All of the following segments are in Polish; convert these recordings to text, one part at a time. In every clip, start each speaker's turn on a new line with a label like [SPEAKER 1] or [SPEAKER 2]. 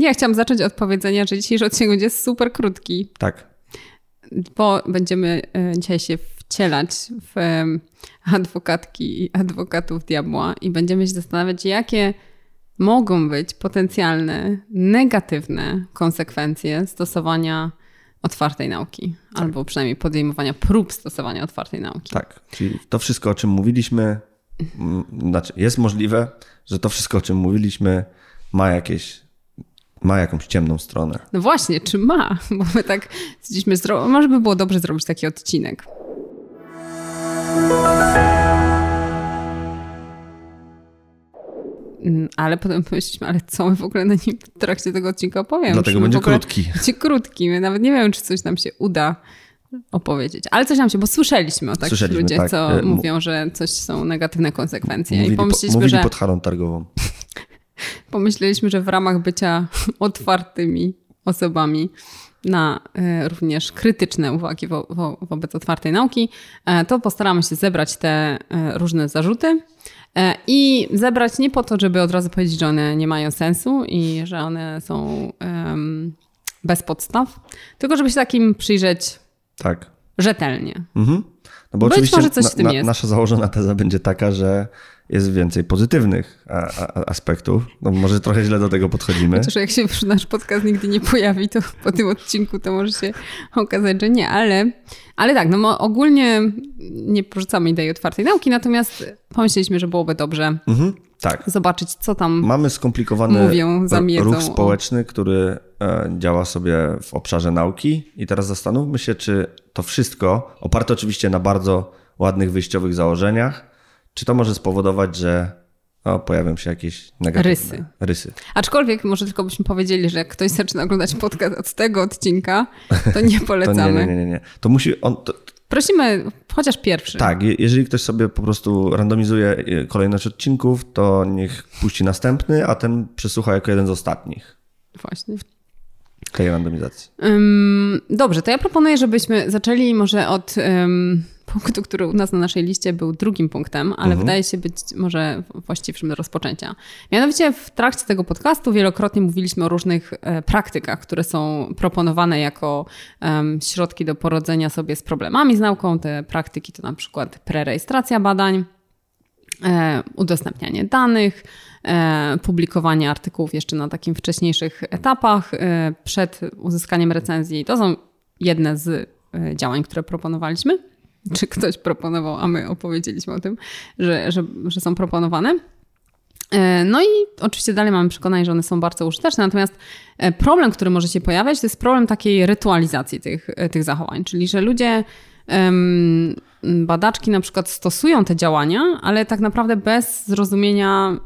[SPEAKER 1] Ja chciałam zacząć od powiedzenia, że dzisiejszy odcinek będzie super krótki.
[SPEAKER 2] Tak.
[SPEAKER 1] Bo będziemy e, dzisiaj się wcielać w adwokatki i adwokatów diabła i będziemy się zastanawiać, jakie mogą być potencjalne negatywne konsekwencje stosowania otwartej nauki, tak. albo przynajmniej podejmowania prób stosowania otwartej nauki.
[SPEAKER 2] Tak, czyli to wszystko, o czym mówiliśmy, znaczy jest możliwe, że to wszystko, o czym mówiliśmy, ma jakieś ma jakąś ciemną stronę.
[SPEAKER 1] No właśnie, czy ma? Bo my tak stwierdziliśmy, może by było dobrze zrobić taki odcinek. Mm, ale potem pomyśleliśmy, ale co my w ogóle na nim w trakcie tego odcinka opowiemy?
[SPEAKER 2] Dlatego będzie krótki.
[SPEAKER 1] Będzie krótki. My nawet nie wiemy, czy coś nam się uda opowiedzieć. Ale coś nam się, bo słyszeliśmy o takich ludziach, tak. co e, mówią, że coś są negatywne konsekwencje.
[SPEAKER 2] Mówili, I pomyśleliśmy, po, mówili że... pod harą targową.
[SPEAKER 1] Pomyśleliśmy, że w ramach bycia otwartymi osobami na e, również krytyczne uwagi wo, wo, wobec otwartej nauki, e, to postaramy się zebrać te różne zarzuty E, I zebrać nie po to, żeby od razu powiedzieć, że one nie mają sensu i że one są um, bez podstaw, tylko żeby się takim przyjrzeć
[SPEAKER 2] tak.
[SPEAKER 1] rzetelnie.
[SPEAKER 2] Mhm.
[SPEAKER 1] No bo Być oczywiście może coś w tym na, jest.
[SPEAKER 2] Nasza założona teza będzie taka, że jest więcej pozytywnych aspektów. No może trochę źle do tego podchodzimy.
[SPEAKER 1] Chociaż jak się nasz podcast nigdy nie pojawi, to po tym odcinku to może się okazać, że nie, ale, ale tak, no ogólnie nie porzucamy idei otwartej nauki, natomiast pomyśleliśmy, że byłoby dobrze mhm, tak. zobaczyć, co tam
[SPEAKER 2] Mamy skomplikowany mówią, zamiedzą. ruch społeczny, który e, działa sobie w obszarze nauki i teraz zastanówmy się, czy to wszystko, oparte oczywiście na bardzo ładnych wyjściowych założeniach, czy to może spowodować, że o, pojawią się jakieś negatywne rysy. rysy.
[SPEAKER 1] Aczkolwiek może tylko byśmy powiedzieli, że jak ktoś zaczyna oglądać podcast od tego odcinka, to nie polecamy.
[SPEAKER 2] to nie, nie, nie, nie. To musi on. To...
[SPEAKER 1] Prosimy chociaż pierwszy.
[SPEAKER 2] Tak, jeżeli ktoś sobie po prostu randomizuje y, kolejność odcinków, to niech puści następny, a ten przesłucha jako jeden z ostatnich.
[SPEAKER 1] Właśnie.
[SPEAKER 2] Tej randomizacji.
[SPEAKER 1] Um, dobrze, to ja proponuję, żebyśmy zaczęli może od. Um, punktu, który u nas na naszej liście był drugim punktem, ale mhm. wydaje się być może właściwszym do rozpoczęcia. Mianowicie w trakcie tego podcastu wielokrotnie mówiliśmy o różnych e, praktykach, które są proponowane jako um, środki do porodzenia sobie z problemami z nauką. Te praktyki to na przykład prerejestracja badań, e, udostępnianie danych, e, publikowanie artykułów jeszcze na takim wcześniejszych etapach e, przed uzyskaniem recenzji. To są jedne z działań, które proponowaliśmy czy ktoś proponował, a my opowiedzieliśmy o tym, że, że, że są proponowane. E, no i oczywiście dalej mamy przekonanie, że one są bardzo użyteczne, natomiast e, problem, który może się pojawiać, to jest problem takiej rytualizacji tych, e, tych zachowań, czyli że ludzie, badaczki na przykład stosują te działania, ale tak naprawdę bez zrozumienia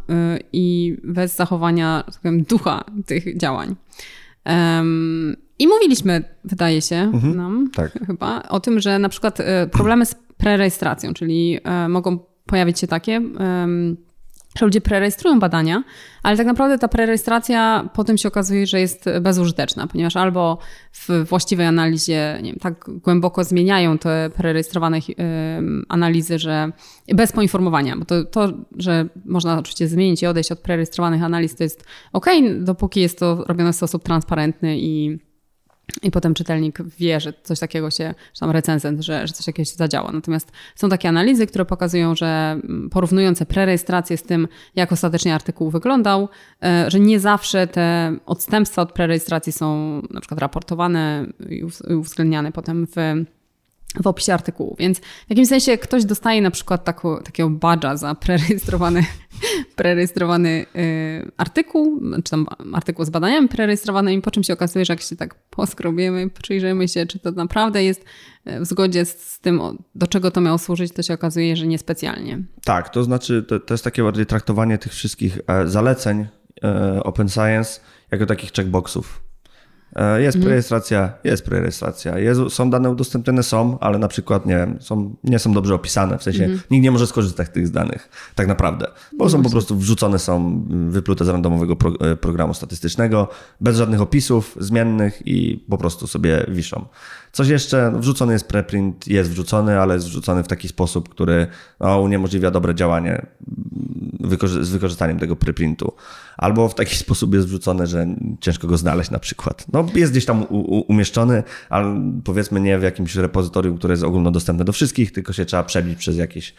[SPEAKER 1] i bez zachowania tak powiem, ducha tych działań. I mówiliśmy, wydaje się mhm, nam tak. chyba, o tym, że na przykład e, problemy z prerejestracją, czyli e, mogą pojawić się takie, że ludzie prerejestrują badania, ale tak naprawdę ta prerejestracja potem się okazuje, że jest bezużyteczna, ponieważ albo w właściwej analizie nie wiem, tak głęboko zmieniają te prerejestrowane analizy, że bez poinformowania, bo to, to, że można oczywiście zmienić i odejść od prerejestrowanych analiz, to jest ok, dopóki jest to robione w sposób transparentny i i potem czytelnik wie, że coś takiego się, czy tam recenzent, że, że coś takiego się zadziała. Natomiast są takie analizy, które pokazują, że mm, porównujące prerejestrację z tym, jak ostatecznie artykuł wyglądał, e, że nie zawsze te odstępstwa od prerejestracji są na przykład raportowane i uwzględniane potem w w opisie artykułu. Więc w jakimś sensie ktoś dostaje na przykład taką, takiego badża za prerejestrowany, prerejestrowany y, artykuł, czy tam artykuł z badaniami prerejestrowanymi, po czym się okazuje, że jak się tak poskrobiemy, przyjrzymy się, czy to naprawdę jest y, w zgodzie z, z, tym, do czego to miało służyć, to się okazuje, że niespecjalnie.
[SPEAKER 2] Tak, to znaczy to, to jest takie bardziej traktowanie tych wszystkich e, zaleceń e, Open Science jako takich checkboxów. E, jest mhm. prerejestracja, jest prerejestracja. Jest, są dane udostępnione, są, ale na przykład nie, są, nie są dobrze opisane. W sensie mhm. nikt nie może skorzystać z tych danych, tak naprawdę. Bo są po prostu wrzucone, są wyplute z randomowego pro, e, programu statystycznego, bez żadnych opisów zmiennych i po prostu sobie wiszą. Coś jeszcze, wrzucony jest preprint, jest wrzucony, ale jest wrzucony w taki sposób, który no, uniemożliwia dobre działanie z wykorzystaniem tego preprintu. Albo w taki sposób jest wrzucone, że ciężko go znaleźć na przykład. No jest gdzieś tam umieszczony, ale powiedzmy nie w jakimś repozytorium, które jest ogólnodostępne do wszystkich, tylko się trzeba przebić przez jakieś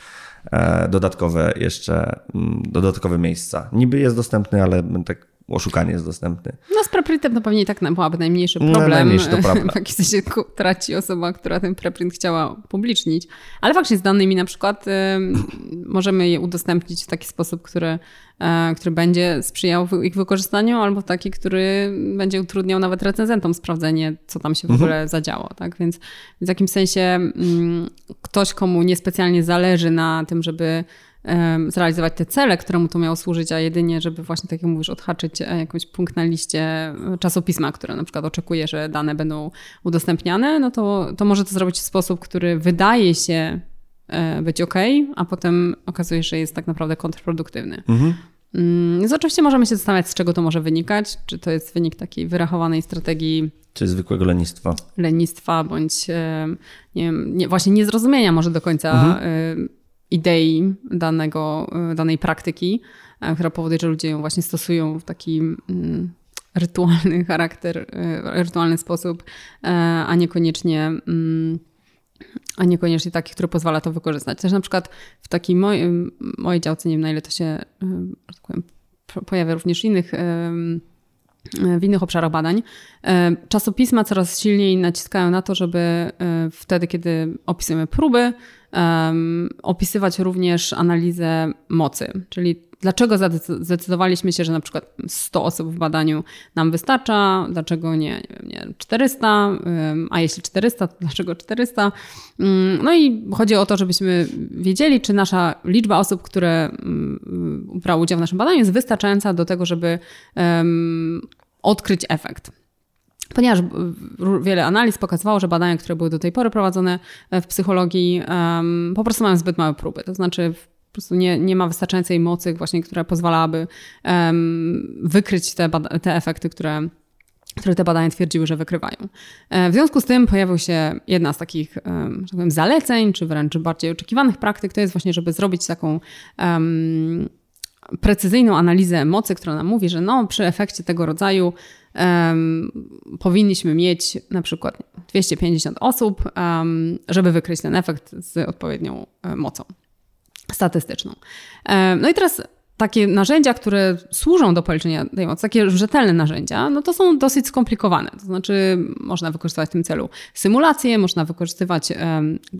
[SPEAKER 2] e, dodatkowe jeszcze, mm, dodatkowe miejsca. Niby jest dostępny, ale tak oszukanie jest dostępny.
[SPEAKER 1] No z preprintem to pewnie i tak byłaby najmniejszy problem. No,
[SPEAKER 2] najmniejszy to problem.
[SPEAKER 1] W jakiś sensie traci osoba, która ten preprint chciała publicznić. Ale faktycznie z danymi na przykład y, możemy je udostępnić w taki sposób, który, y, który będzie sprzyjał ich wykorzystaniu albo taki, który będzie utrudniał nawet recenzentom sprawdzenie, co tam się w mhm. ogóle zadziało. Tak? Więc, więc w jakimś sensie y, ktoś, komu niespecjalnie zależy na tym, żeby zrealizować te cele, któremu to miało służyć, a jedynie, żeby właśnie, tak jak mówisz, odhaczyć e, jakiś punkt na liście e, czasopisma, które na przykład oczekuje, że dane będą udostępniane, no to, to może to zrobić w sposób, który wydaje się e, być ok, a potem okazuje się, że jest tak naprawdę kontrproduktywny. Mhm. Mm, więc oczywiście możemy się zastanawiać, z czego to może wynikać. Czy to jest wynik takiej wyrachowanej strategii.
[SPEAKER 2] Czy zwykłego lenistwa.
[SPEAKER 1] Lenistwa, bądź nie wiem, nie, właśnie niezrozumienia może do końca mhm idei danego, e, danej praktyki, e, która powoduje, że ludzie ją właśnie stosują w taki mm, rytualny charakter, e, rytualny sposób, a niekoniecznie mm, a niekoniecznie taki, który pozwala to wykorzystać. Też na przykład w takiej mojej, mojej działce, nie wiem na ile to się tak powiem, pojawia również innych, w innych obszarach badań, czasopisma coraz silniej naciskają na to, żeby wtedy, kiedy opisujemy próby, um, opisywać również analizę mocy, czyli dlaczego zdecydowaliśmy się, że na przykład 100 osób w badaniu nam wystarcza, dlaczego nie, nie, wiem, nie 400, um, a jeśli 400, to dlaczego 400? Um, no i chodzi o to, żebyśmy wiedzieli, czy nasza liczba osób, które mm, brały udział w naszym badaniu jest wystarczająca do tego, żeby odkryć efekt. Ponieważ wiele analiz pokazywało, że badania, które były do tej pory prowadzone e, w psychologii, po prostu mają zbyt małe próby. To znaczy, po prostu nie, nie ma wystarczającej mocy, właśnie, która pozwalałaby wykryć te, te efekty, które, które te badania twierdziły, że wykrywają. E, w związku z tym pojawił się jedna z takich um, powiem, zaleceń, czy wręcz bardziej oczekiwanych praktyk, to jest właśnie, żeby zrobić taką um, precyzyjną analizę mocy, która nam mówi, że no, przy efekcie tego rodzaju um, powinniśmy mieć na przykład 250 osób, um, żeby wykryć ten efekt z odpowiednią e, mocą statystyczną. No i teraz takie narzędzia, które służą do policzenia tej mocy, takie rzetelne narzędzia, no to są dosyć skomplikowane. To znaczy, można wykorzystywać w tym celu symulacje, można wykorzystywać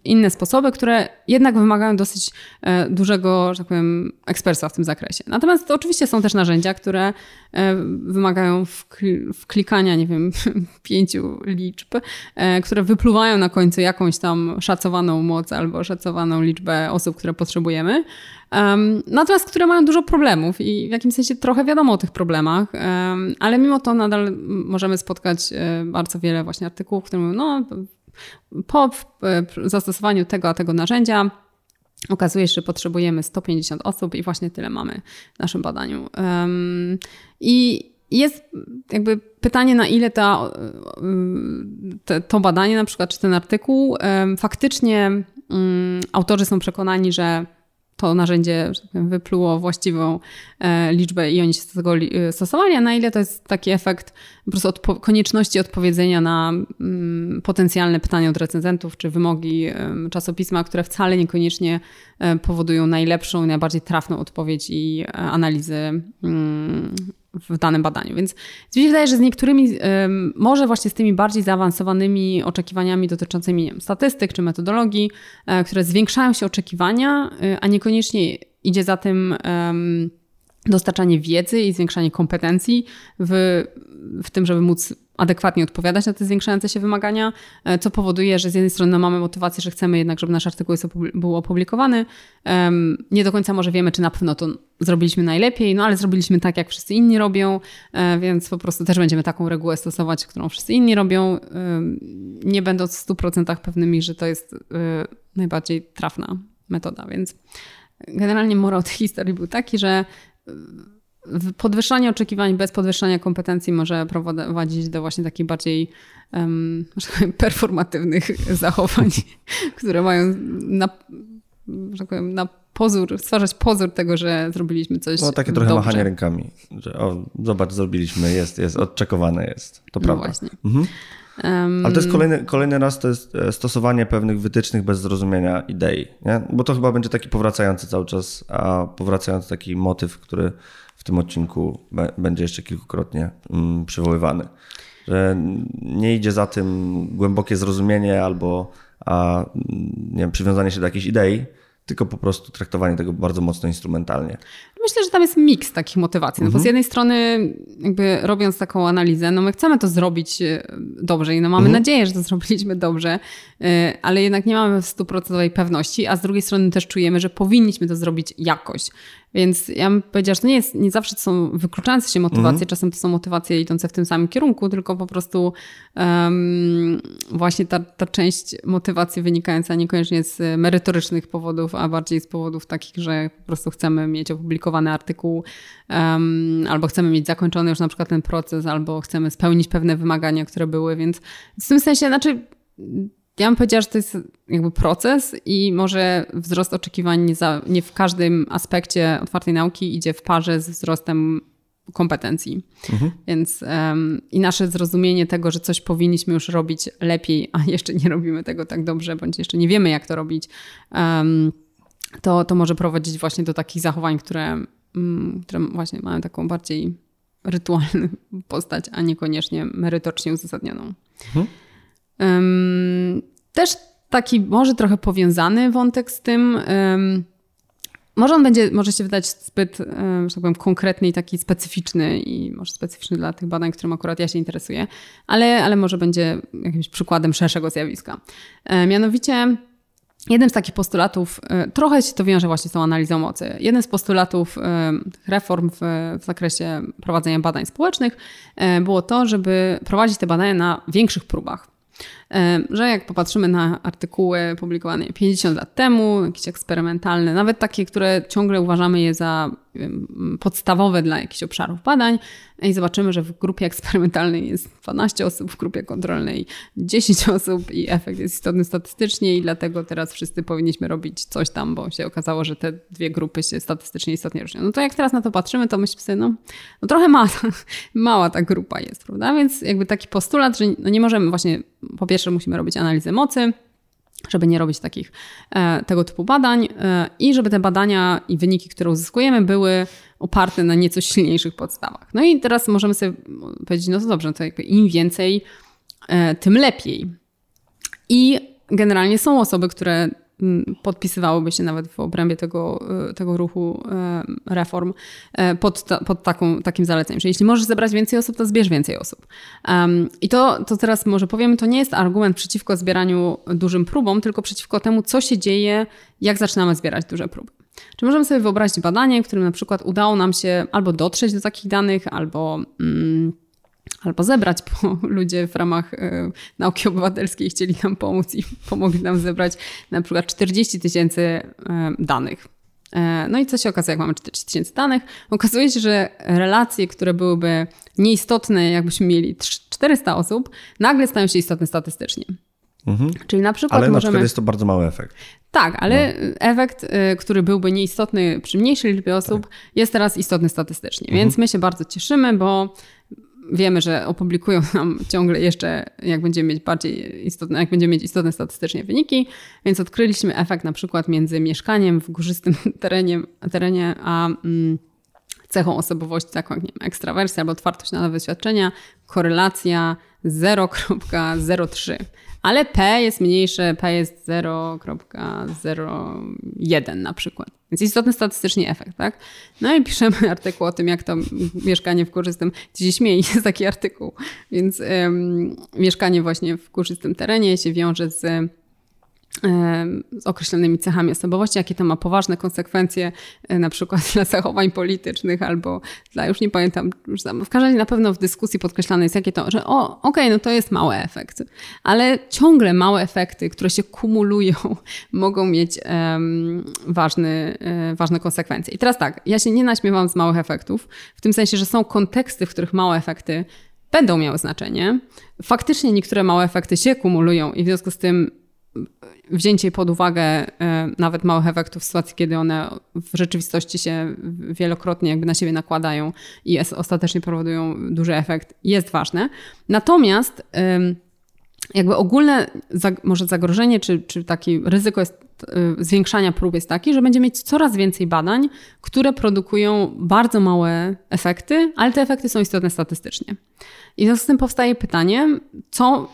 [SPEAKER 1] inne sposoby, które jednak wymagają dosyć um, dużego, że tak powiem, ekspertstwa w tym zakresie. Natomiast oczywiście są też narzędzia, które um, wymagają wklikania, nie wiem, pięciu liczb, e, które wypluwają na końcu jakąś tam szacowaną moc albo szacowaną liczbę osób, które potrzebujemy. Um, natomiast które mają dużo problemów i w jakimś sensie trochę wiadomo o tych problemach, um, ale mimo to nadal możemy spotkać um, bardzo wiele właśnie artykułów, które mówią, no po zastosowaniu tego a tego narzędzia okazuje się, że potrzebujemy 150 osób i właśnie tyle mamy w naszym badaniu. I jest jakby pytanie, na ile ta, te, to badanie, na przykład, czy ten artykuł, faktycznie um, autorzy są przekonani, że to narzędzie tak wypluło właściwą e, liczbę i oni się do tego e, stosowali, a na ile to jest taki efekt po prostu odpo konieczności odpowiedzenia na mm, potencjalne pytania od recenzentów, czy wymogi czasopisma, które wcale niekoniecznie e, powodują najlepszą, najbardziej trafną odpowiedź i analizy mm, w danym badaniu. Więc mi się wydaje, że z niektórymi, może właśnie z tymi bardziej zaawansowanymi oczekiwaniami dotyczącymi wiem, statystyk czy metodologii, e, które zwiększają się oczekiwania, e, a niekoniecznie idzie za tym dostarczanie wiedzy i zwiększanie kompetencji w, w tym, żeby móc adekwatnie odpowiadać na te zwiększające się wymagania, e, co powoduje, że z jednej strony no, mamy motywację, że chcemy jednak, żeby nasz artykuł był opublikowany. Nie do końca może wiemy, czy na pewno to zrobiliśmy najlepiej, no ale zrobiliśmy tak, jak wszyscy inni robią, e, więc po prostu też będziemy taką regułę stosować, którą wszyscy inni robią, nie będąc w 100% pewnymi, że to jest e, najbardziej trafna metoda. Więc generalnie morał tej historii był taki, że podwyższanie oczekiwań bez podwyższania kompetencji może prowadzić do właśnie takich bardziej um, performatywnych zachowań, które mają na, że tak powiem, na pozór, stwarzać pozór tego, że zrobiliśmy coś
[SPEAKER 2] No takie trochę
[SPEAKER 1] dobrze.
[SPEAKER 2] machanie rękami, że o, zobacz, zrobiliśmy, jest, jest, odczekowane jest. To
[SPEAKER 1] No
[SPEAKER 2] prawda.
[SPEAKER 1] właśnie.
[SPEAKER 2] Mhm.
[SPEAKER 1] Um,
[SPEAKER 2] Ale to jest kolejny, kolejny raz to jest e, stosowanie pewnych wytycznych bez zrozumienia idei, nie? Bo to chyba będzie taki powracający cały czas, a powracający taki motyw, który w tym odcinku będzie jeszcze kilkukrotnie mm, przywoływany. Że nie idzie za tym głębokie zrozumienie albo a, nie wiem, przywiązanie się do jakiejś idei, tylko po prostu traktowanie tego bardzo mocno instrumentalnie.
[SPEAKER 1] Myślę, że tam jest miks takich motywacji. No bo z jednej strony, jakby robiąc taką analizę, no my chcemy to zrobić e, dobrze i no mamy nadzieję, że to zrobiliśmy dobrze, e, ale jednak nie mamy stuprocentowej pewności, a z drugiej strony też czujemy, że powinniśmy to zrobić jakoś. Więc ja bym powiedziała, że to nie jest, nie zawsze to są wykluczające się motywacje, czasem to są motywacje idące w tym samym kierunku, tylko po prostu um, właśnie ta, ta część motywacji wynikająca niekoniecznie z merytorycznych powodów, a bardziej z powodów takich, że po prostu chcemy mieć opublikowany artykuł, um, albo chcemy mieć zakończony już na przykład ten proces, albo chcemy spełnić pewne wymagania, które były, więc w tym sensie, znaczy ja bym powiedziała, że to jest jakby proces i może wzrost oczekiwań nie, za, nie w każdym aspekcie otwartej nauki idzie w parze z wzrostem kompetencji. Więc um, i nasze zrozumienie tego, że coś powinniśmy już robić lepiej, a jeszcze nie robimy tego tak dobrze, bądź jeszcze nie wiemy, jak to robić, um, to, to może prowadzić właśnie do takich zachowań, które, um, które właśnie mają taką bardziej rytualną postać, a niekoniecznie merytorycznie uzasadnioną. Um, też taki może trochę powiązany wątek z tym. Um, może on będzie, może się wydać zbyt, um, że tak powiem, konkretny i taki specyficzny i może specyficzny dla tych badań, którym akurat ja się interesuję, ale, ale może będzie jakimś przykładem szerszego zjawiska. E, mianowicie Jednym z takich postulatów, e, trochę się to wiąże właśnie z tą analizą mocy. Jeden z postulatów e, reform w, w zakresie prowadzenia badań społecznych e, było to, żeby prowadzić te badania na większych próbach. Że jak popatrzymy na artykuły publikowane 50 lat temu, jakieś eksperymentalne, nawet takie, które ciągle uważamy je za podstawowe dla jakichś obszarów badań, i zobaczymy, że w grupie eksperymentalnej jest 12 osób, w grupie kontrolnej 10 osób i efekt jest istotny statystycznie i dlatego teraz wszyscy powinniśmy robić coś tam, bo się okazało, że te dwie grupy się statystycznie istotnie różnią. No to jak teraz na to patrzymy, to myślimy sobie, no, no trochę mała, mała ta grupa jest, prawda? Więc jakby taki postulat, że no nie możemy właśnie, po pierwsze musimy robić analizę mocy, żeby nie robić takich e, tego typu badań e, i żeby te badania i wyniki, które uzyskujemy, były oparte na nieco silniejszych podstawach. No i teraz możemy sobie powiedzieć, no to dobrze, no to jakby im więcej, e, tym lepiej. I generalnie są osoby, które podpisywałyby się nawet w obrębie tego, tego ruchu reform pod, ta, pod taką, takim zaleceniem, że jeśli możesz zebrać więcej osób, to zbierz więcej osób. Um, I to, to teraz może powiem, to nie jest argument przeciwko zbieraniu dużym próbom, tylko przeciwko temu, co się dzieje, jak zaczynamy zbierać duże próby. Czy możemy sobie wyobrazić badanie, w którym na przykład udało nam się albo dotrzeć do takich danych, albo... Mm, albo zebrać, bo ludzie w ramach y, nauki obywatelskiej chcieli nam pomóc i pomogli nam zebrać na przykład 40 tysięcy y, danych. Y, no i co się okazuje, jak mamy 40 tysięcy danych? Okazuje się, że relacje, które byłyby nieistotne, jakbyśmy mieli 400 osób, nagle stają się istotne statystycznie. Mhm. Czyli na przykład
[SPEAKER 2] ale
[SPEAKER 1] możemy...
[SPEAKER 2] na przykład jest to bardzo mały efekt.
[SPEAKER 1] Tak, ale no. efekt, który byłby nieistotny przy mniejszej liczbie osób, tak. jest teraz istotny statystycznie. Mhm. Więc my się bardzo cieszymy, bo wiemy, że opublikują nam ciągle jeszcze, jak będziemy mieć bardziej istotne, jak będziemy mieć istotne statystycznie wyniki, więc odkryliśmy efekt na przykład między mieszkaniem w górzystym terenie, terenie a mm, cechą osobowości, taką jak nie wiem, ekstrawersja albo otwartość na nowe doświadczenia, korelacja 0,03. Ale P jest mniejsze, P jest 0,01 na przykład. Więc istotny statystycznie efekt, tak? No i piszemy artykuł o tym, jak to mieszkanie w korzystym, gdzie się śmieje, jest taki artykuł. Więc um, mieszkanie właśnie w korzystym terenie się wiąże z z określonymi cechami osobowości, jakie to ma poważne konsekwencje na przykład dla zachowań politycznych albo dla, już nie pamiętam, już w każdym razie na pewno w dyskusji podkreślane jest jakie to, że o, okej, okay, no to jest mały efekt, ale ciągle małe efekty, które się kumulują, mogą mieć um, ważny, um, ważne konsekwencje. I teraz tak, ja się nie naśmiewam z małych efektów, w tym sensie, że są konteksty, w których małe efekty będą miały znaczenie. Faktycznie niektóre małe efekty się kumulują i w związku z tym wzięcie pod uwagę e, nawet małych efektów w sytuacji, kiedy one w rzeczywistości się wielokrotnie jakby na siebie nakładają i ostatecznie powodują duży efekt, jest ważne. Natomiast jakby ogólne może zagrożenie, czy, czy takie ryzyko jest, e, zwiększania prób jest taki, że będziemy mieć coraz więcej badań, które produkują bardzo małe efekty, ale te efekty są istotne statystycznie. I w związku z tym powstaje pytanie, co,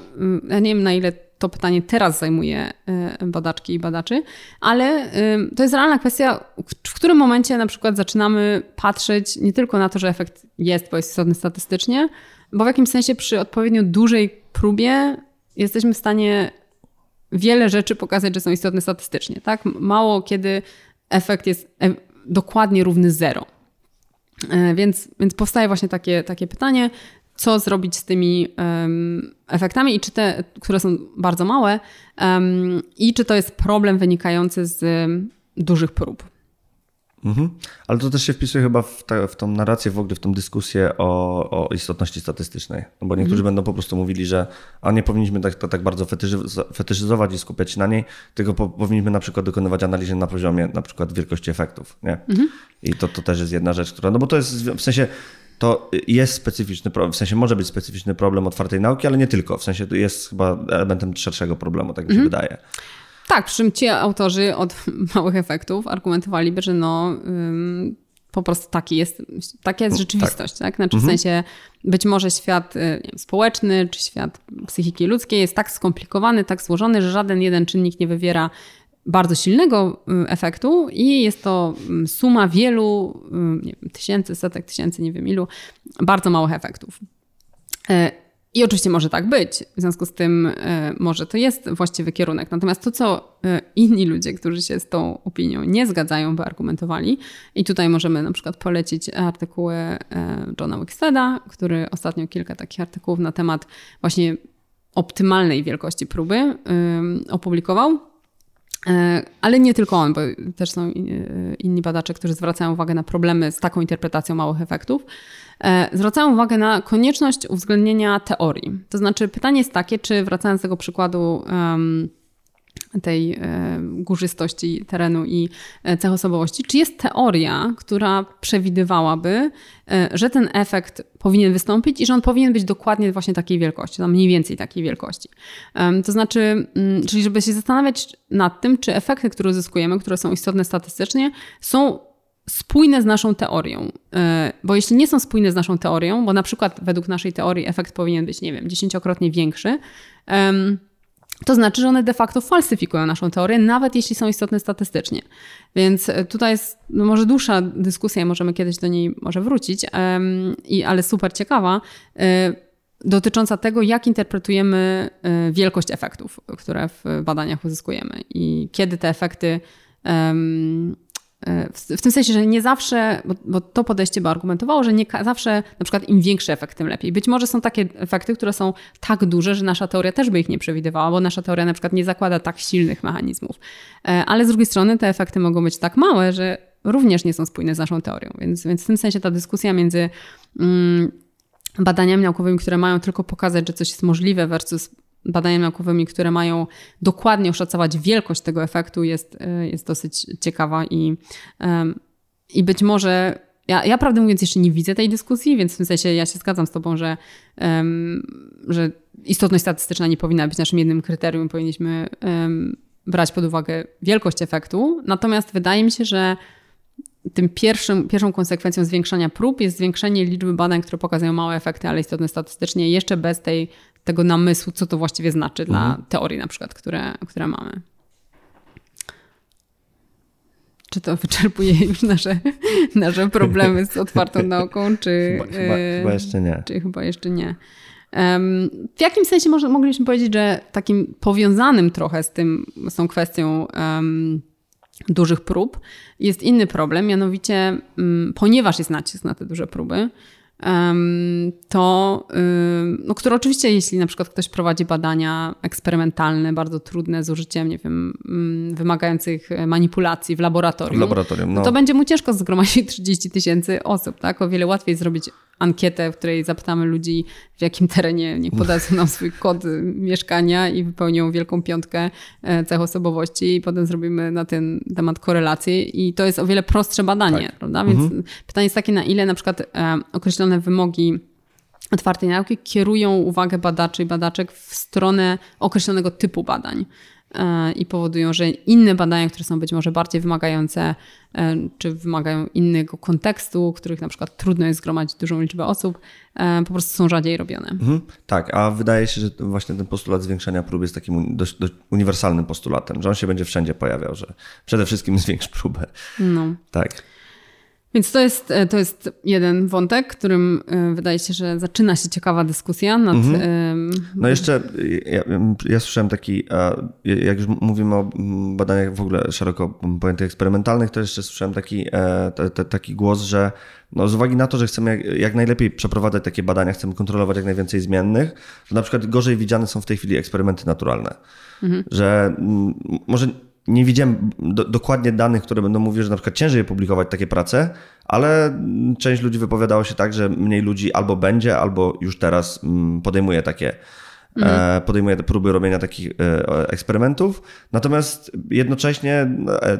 [SPEAKER 1] ja nie wiem na ile to pytanie teraz zajmuje y, badaczki i badaczy, ale y, to jest realna kwestia, w którym momencie na przykład zaczynamy patrzeć nie tylko na to, że efekt jest, bo jest istotny statystycznie, bo w jakimś sensie przy odpowiednio dużej próbie jesteśmy w stanie wiele rzeczy pokazać, że są istotne statystycznie. Tak? Mało kiedy efekt jest e, dokładnie równy zero. E, więc, więc powstaje właśnie takie, takie pytanie, co zrobić z tymi um, efektami i czy te, które są bardzo małe, um, i czy to jest problem wynikający z um, dużych prób.
[SPEAKER 2] Mhm. Ale to też się wpisuje chyba w, w tą narrację, w ogóle w tą dyskusję o, o istotności statystycznej. No bo niektórzy mhm. będą po prostu mówili, że a nie powinniśmy tak, to tak bardzo fetyszyzować i skupiać się na niej, tylko po, powinniśmy na przykład dokonywać analizy na poziomie na przykład wielkości efektów. Nie? Mhm. I to, to też jest jedna rzecz, która, no bo to jest w sensie to jest specyficzny problem, w sensie może być specyficzny problem otwartej nauki, ale nie tylko. W sensie to jest chyba elementem szerszego problemu, tak mi się mhm. wydaje.
[SPEAKER 1] Tak, przy czym ci autorzy od małych efektów argumentowaliby, że no ym, po prostu taki jest, taka jest no, rzeczywistość, tak? tak? Znaczy mhm. w sensie być może świat y, wiem, społeczny czy świat psychiki ludzkiej jest tak skomplikowany, tak złożony, że żaden jeden czynnik nie wywiera bardzo silnego y, efektu i jest to mm, suma wielu y, nie wiem, tysięcy, setek tysięcy, nie wiem ilu, bardzo małych efektów. E, I oczywiście może tak być, w związku z tym e, może to jest właściwy kierunek. Natomiast to, co e, inni ludzie, którzy się z tą opinią nie zgadzają, by argumentowali, i tutaj możemy na przykład polecić artykuły Johna Wicksteada, który ostatnio kilka takich artykułów na temat właśnie optymalnej wielkości próby opublikował. E, ale nie tylko on, bo też są inni badacze, którzy zwracają uwagę na problemy z taką interpretacją małych efektów. E, zwracają uwagę na konieczność uwzględnienia teorii. To znaczy, pytanie jest takie, czy wracając do tego przykładu um, tej e, górzystości terenu i e, cech osobowości, czy jest teoria, która przewidywałaby, e, że ten efekt powinien wystąpić i że on powinien być dokładnie właśnie takiej wielkości, tam mniej więcej takiej wielkości. To znaczy, mm, czyli żeby się zastanawiać nad tym, czy efekty, które uzyskujemy, które są istotne statystycznie, są spójne z naszą teorią. Bo jeśli nie są spójne z naszą teorią, bo na przykład według naszej teorii efekt powinien być, nie wiem, dziesięciokrotnie większy, to znaczy, że one de facto falsyfikują naszą teorię, nawet jeśli są istotne statystycznie. Więc e, tutaj jest no może dłuższa dyskusja, możemy kiedyś do niej może wrócić, um, i, ale super ciekawa, y, dotycząca tego, jak interpretujemy y, wielkość efektów, które w badaniach uzyskujemy i kiedy te efekty um, w tym sensie, że nie zawsze, bo, bo, to podejście by argumentowało, że nie zawsze na przykład im większy efekt, tym lepiej. Być może są takie efekty, które są tak duże, że nasza teoria też by ich nie przewidywała, bo nasza teoria na przykład nie zakłada tak silnych mechanizmów. E, ale z drugiej strony te efekty mogą być tak małe, że również nie są spójne z naszą teorią. Więc, więc w tym sensie ta dyskusja między mm, badaniami naukowymi, które mają tylko pokazać, że coś jest możliwe versus badaniami naukowymi, które mają dokładnie oszacować wielkość tego efektu, jest, e, jest dosyć ciekawa i, i być może. Ja, ja prawdę mówiąc jeszcze nie widzę tej dyskusji, więc w tym sensie ja się zgadzam z Tobą, że, że istotność statystyczna nie powinna być naszym jednym kryterium, powinniśmy brać pod uwagę wielkość efektu. Natomiast wydaje mi się, że tym pierwszym, pierwszą konsekwencją zwiększania prób jest zwiększenie liczby badań, które pokazują małe efekty, ale istotne statystycznie, jeszcze bez tej tego namysłu, co to właściwie znaczy mhm. dla teorii na przykład, które, które mamy. Czy to wyczerpuje już nasze, nasze problemy z otwartą nauką, czy
[SPEAKER 2] chyba, chyba, chyba jeszcze nie.
[SPEAKER 1] Czy chyba jeszcze nie. W jakim sensie może, moglibyśmy powiedzieć, że takim powiązanym trochę z tym, z tą kwestią um, dużych prób jest inny problem, mianowicie um, ponieważ jest nacisk na te duże próby, to, no, które oczywiście, jeśli na przykład ktoś prowadzi badania eksperymentalne, bardzo trudne, z użyciem, nie wiem, wymagających manipulacji w laboratorium, w laboratorium no. to będzie mu ciężko zgromadzić 30 tysięcy osób, tak? O wiele łatwiej zrobić ankietę, w której zapytamy ludzi, w jakim terenie nie podadzą nam swój kod mieszkania i wypełnią wielką piątkę e, cech osobowości i potem zrobimy na ten temat korelację i to jest o wiele prostsze badanie, tak. prawda? Więc mhm. pytanie jest takie, na ile na przykład e, określone wymogi otwartej nauki kierują uwagę badaczy i badaczek w stronę określonego typu badań. E, i powodują, że inne badania, które są być może bardziej wymagające, czy wymagają innego kontekstu, których na przykład trudno jest zgromadzić dużą liczbę osób, e, po prostu są rzadziej robione. Mhm,
[SPEAKER 2] tak, a wydaje się, że właśnie ten postulat zwiększenia prób jest takim dość, dość, uniwersalnym postulatem, że on się będzie wszędzie pojawiał, że przede wszystkim zwiększ próbę. No. Tak.
[SPEAKER 1] Więc to jest, e, to jest jeden wątek, którym e, wydaje się, że zaczyna się ciekawa dyskusja nad. Mhm.
[SPEAKER 2] No jeszcze ja, ja, słyszałem taki, jak już mówimy o badaniach w ogóle szeroko pojętych eksperymentalnych, to jeszcze słyszałem taki, e, te, te, taki głos, że no z uwagi na to, że chcemy jak, jak, najlepiej przeprowadzać takie badania, chcemy kontrolować jak najwięcej zmiennych, to na przykład gorzej widziane są w tej chwili eksperymenty naturalne. Mhm. Że może nie widziałem do, dokładnie danych, które będą mówiły, że na przykład ciężej publikować takie prace, ale część ludzi wypowiadało się tak, że mniej ludzi albo będzie, albo już teraz mm, podejmuje takie mhm. podejmuje próby robienia takich e, eksperymentów. Natomiast jednocześnie e,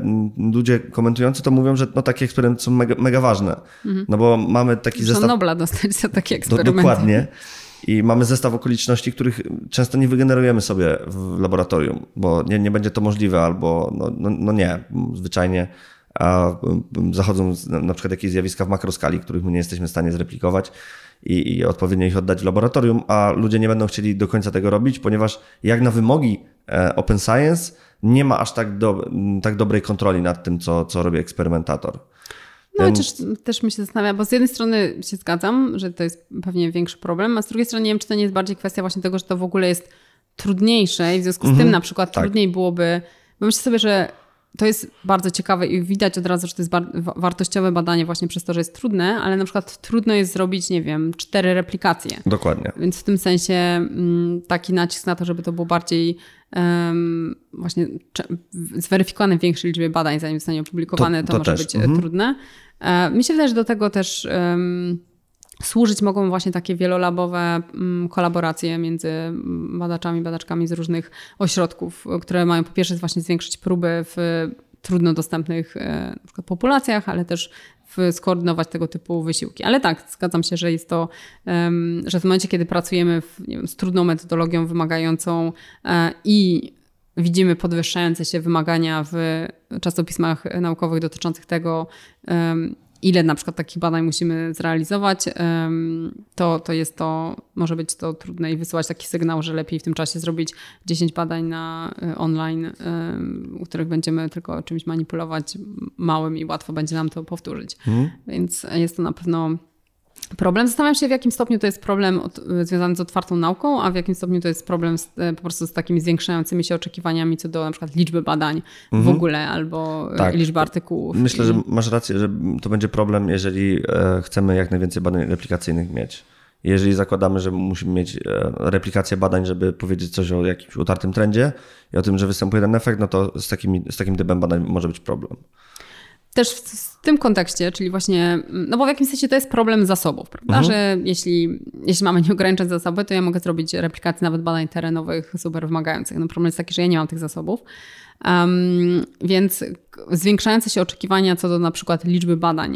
[SPEAKER 2] ludzie komentujący to mówią, że no, takie eksperymenty są mega, mega ważne. Mhm. No bo mamy taki
[SPEAKER 1] Muszą
[SPEAKER 2] zestaw...
[SPEAKER 1] Nobla dostać za takie eksperymenty.
[SPEAKER 2] Do, dokładnie. I mamy zestaw okoliczności, których często nie wygenerujemy sobie w laboratorium, bo nie, nie będzie to możliwe, albo no, no, no nie, zwyczajnie a zachodzą na przykład jakieś zjawiska w makroskali, których my nie jesteśmy w stanie zreplikować i, i odpowiednio ich oddać w laboratorium, a ludzie nie będą chcieli do końca tego robić, ponieważ jak na wymogi e, open science nie ma aż tak, do, tak dobrej kontroli nad tym, co, co robi eksperymentator.
[SPEAKER 1] No chociaż też mi się zastanawia, bo z jednej strony się zgadzam, że to jest pewnie większy problem, a z drugiej strony nie wiem, czy to nie jest bardziej kwestia właśnie tego, że to w ogóle jest trudniejsze i w związku z tym mhm, na przykład tak. trudniej byłoby, bo myślę sobie, że to jest bardzo ciekawe i widać od razu, że to jest wartościowe badanie właśnie przez to, że jest trudne, ale na przykład trudno jest zrobić, nie wiem, cztery replikacje.
[SPEAKER 2] Dokładnie.
[SPEAKER 1] Więc w tym sensie mm, taki nacisk na to, żeby to było bardziej um, właśnie zweryfikowane w większej liczbie badań, zanim zostanie opublikowane, to, to, to może też. być e, mhm. trudne. E, mi się wydaje, że do tego też um, służyć mogą właśnie takie wielolabowe um, kolaboracje między badaczami, badaczkami z różnych ośrodków, które mają po pierwsze właśnie zwiększyć próby w trudno dostępnych e, populacjach, ale też skoordynować tego typu wysiłki. Ale tak, zgadzam się, że jest to, że w momencie, kiedy pracujemy w, wiem, z trudną metodologią wymagającą e, i widzimy podwyższające się wymagania w czasopismach naukowych dotyczących tego, ile na przykład takich badań musimy zrealizować, to, to jest to, może być to trudne i wysyłać taki sygnał, że lepiej w tym czasie zrobić 10 badań na y, online, u których będziemy tylko czymś manipulować małym i łatwo będzie nam to powtórzyć. Mhm. Więc jest to na pewno problem. Zastanawiam się, w jakim stopniu to jest problem od, związany z otwartą nauką, a w jakim stopniu to jest problem z, e, po prostu z takimi zwiększającymi się oczekiwaniami co do na przykład liczby badań mhm. w ogóle albo e, tak. liczby artykułów.
[SPEAKER 2] Myślę, i... że masz rację, że to będzie problem, jeżeli e, chcemy jak najwięcej badań replikacyjnych mieć. Jeżeli zakładamy, że musimy mieć replikację badań, żeby powiedzieć coś o jakimś utartym trendzie i o tym, że występuje ten efekt, no to z, takimi, z takim typem badań może być problem
[SPEAKER 1] też w tym kontekście, czyli właśnie, no bo w jakimś sensie to jest problem zasobów, prawda? Mhm. Że jeśli, jeśli mamy nieograniczone zasoby, to ja mogę zrobić replikację nawet badań terenowych super wymagających. No problem jest taki, że ja nie mam tych zasobów. Um, więc zwiększające się oczekiwania co do na przykład liczby badań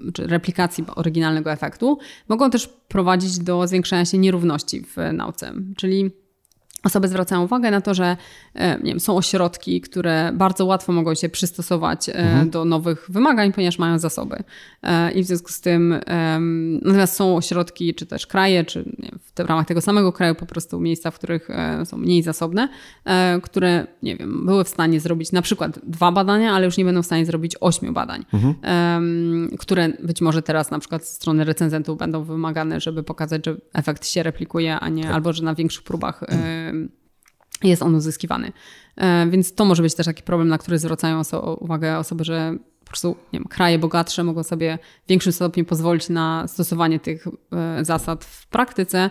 [SPEAKER 1] yy, czy replikacji oryginalnego efektu mogą też prowadzić do zwiększania się nierówności w nauce. Czyli Osoby zwracają uwagę na to, że e, nie wiem, są ośrodki, które bardzo łatwo mogą się przystosować e, mhm. do nowych wymagań, ponieważ mają zasoby. E, I w związku z tym, natomiast są ośrodki, czy też kraje, czy w ramach tego samego kraju po prostu miejsca, w których są mniej zasobne, które, nie wiem, były w stanie zrobić na przykład dwa badania, ale już nie będą w stanie zrobić ośmiu badań, mhm. które być może teraz na przykład ze strony recenzentów będą wymagane, żeby pokazać, że efekt się replikuje, a nie, tak. albo że na większych próbach jest on uzyskiwany. E, więc to może być też taki problem, na który zwracają uwagę osoby, że po prostu nie wiem, kraje bogatsze mogą sobie w większym stopniu pozwolić na stosowanie tych e, zasad w praktyce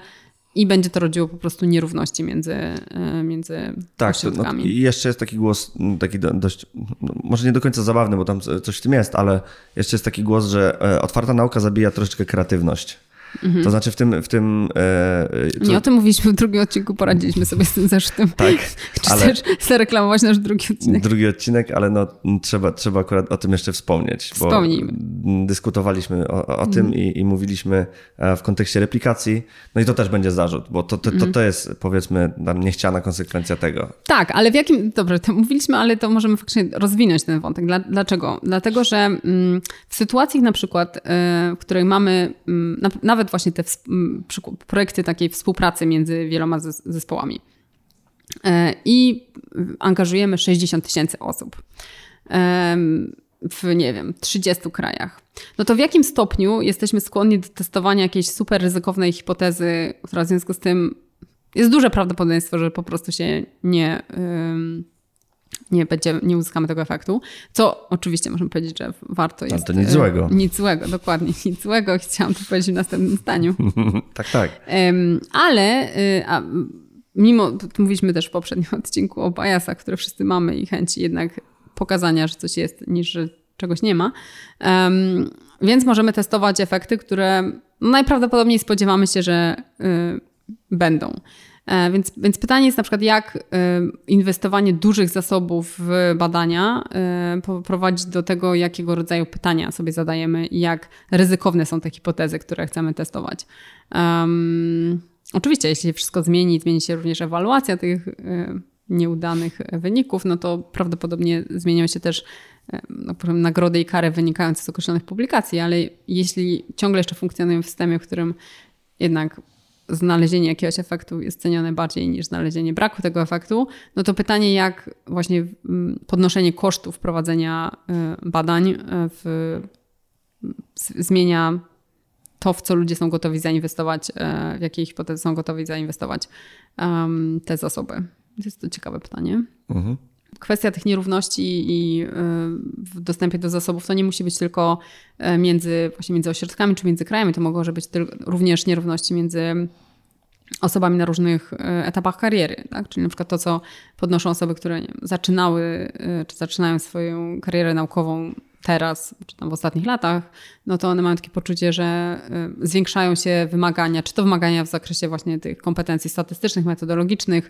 [SPEAKER 1] i będzie to rodziło po prostu nierówności między, e, między
[SPEAKER 2] tak, ośrodkami. No, I jeszcze jest taki głos, taki dość, no, może nie do końca zabawny, bo tam coś w tym jest, ale jeszcze jest taki głos, że otwarta nauka zabija troszeczkę kreatywność. Mhm. To znaczy w tym... W tym
[SPEAKER 1] e, co... Nie o tym mówiliśmy w drugim odcinku, poradziliśmy sobie z tym zresztą. Tak, Czy ale... chcesz zareklamować nasz drugi odcinek?
[SPEAKER 2] Drugi odcinek, ale no, trzeba, trzeba akurat o tym jeszcze wspomnieć.
[SPEAKER 1] Wspomnijmy.
[SPEAKER 2] dyskutowaliśmy o, o tym mhm. i, i, mówiliśmy e, w kontekście replikacji. No i to też będzie zarzut, bo to, to, to, mhm. to jest powiedzmy tam niechciana konsekwencja tego.
[SPEAKER 1] Tak, ale w jakim... Dobrze, to mówiliśmy, ale to możemy faktycznie rozwinąć ten wątek. Dlaczego? Dlatego, że mm, w sytuacji na przykład, e, w której mamy mm, nawet nawet właśnie te projekty takiej współpracy między wieloma zespołami. E, I angażujemy 60 tysięcy osób w, nie wiem, 30 krajach. No to w jakim stopniu jesteśmy skłonni do testowania jakiejś super ryzykownej hipotezy, która w związku z tym jest duże prawdopodobieństwo, że po prostu się nie nie, będzie, nie uzyskamy tego efektu. Co oczywiście możemy powiedzieć, że warto jest.
[SPEAKER 2] Ale to nic złego.
[SPEAKER 1] E, nic złego, dokładnie, nic złego. Chciałam to powiedzieć w następnym zdaniu.
[SPEAKER 2] tak, tak.
[SPEAKER 1] ale y, a, mimo, mówiliśmy też w poprzednim odcinku o biasach, które wszyscy mamy i chęci jednak pokazania, że coś jest, niż że czegoś nie ma. Więc możemy testować efekty, które najprawdopodobniej spodziewamy się, że y, będą. E, więc, więc pytanie jest na przykład, jak e, inwestowanie dużych zasobów w badania e, prowadzi do tego, jakiego rodzaju pytania sobie zadajemy i jak ryzykowne są te hipotezy, które chcemy testować. Um, oczywiście, jeśli wszystko zmieni, zmieni się również ewaluacja tych nieudanych wyników, no to prawdopodobnie zmienią się też no, nagrody i kary wynikające z określonych publikacji, ale jeśli ciągle jeszcze funkcjonujemy w systemie, w którym jednak znalezienie jakiegoś efektu jest cenione bardziej niż znalezienie braku tego efektu, no to pytanie, jak właśnie mm, podnoszenie kosztów prowadzenia y, badań y, w, zmienia to, w co ludzie są gotowi zainwestować, y, w jakie hipotezy są gotowi zainwestować te zasoby. Jest to ciekawe pytanie. Mhm kwestia tych nierówności i w dostępie do zasobów to nie musi być tylko e, między, właśnie między ośrodkami czy między krajami, to mogą być również nierówności między osobami na różnych e, etapach kariery. Tak? Czyli na przykład to, co podnoszą osoby, które zaczynały e, czy zaczynają swoją karierę naukową teraz, czy tam w ostatnich latach, no to one mają takie poczucie, że y, zwiększają się wymagania, czy to wymagania w zakresie właśnie tych kompetencji statystycznych, metodologicznych,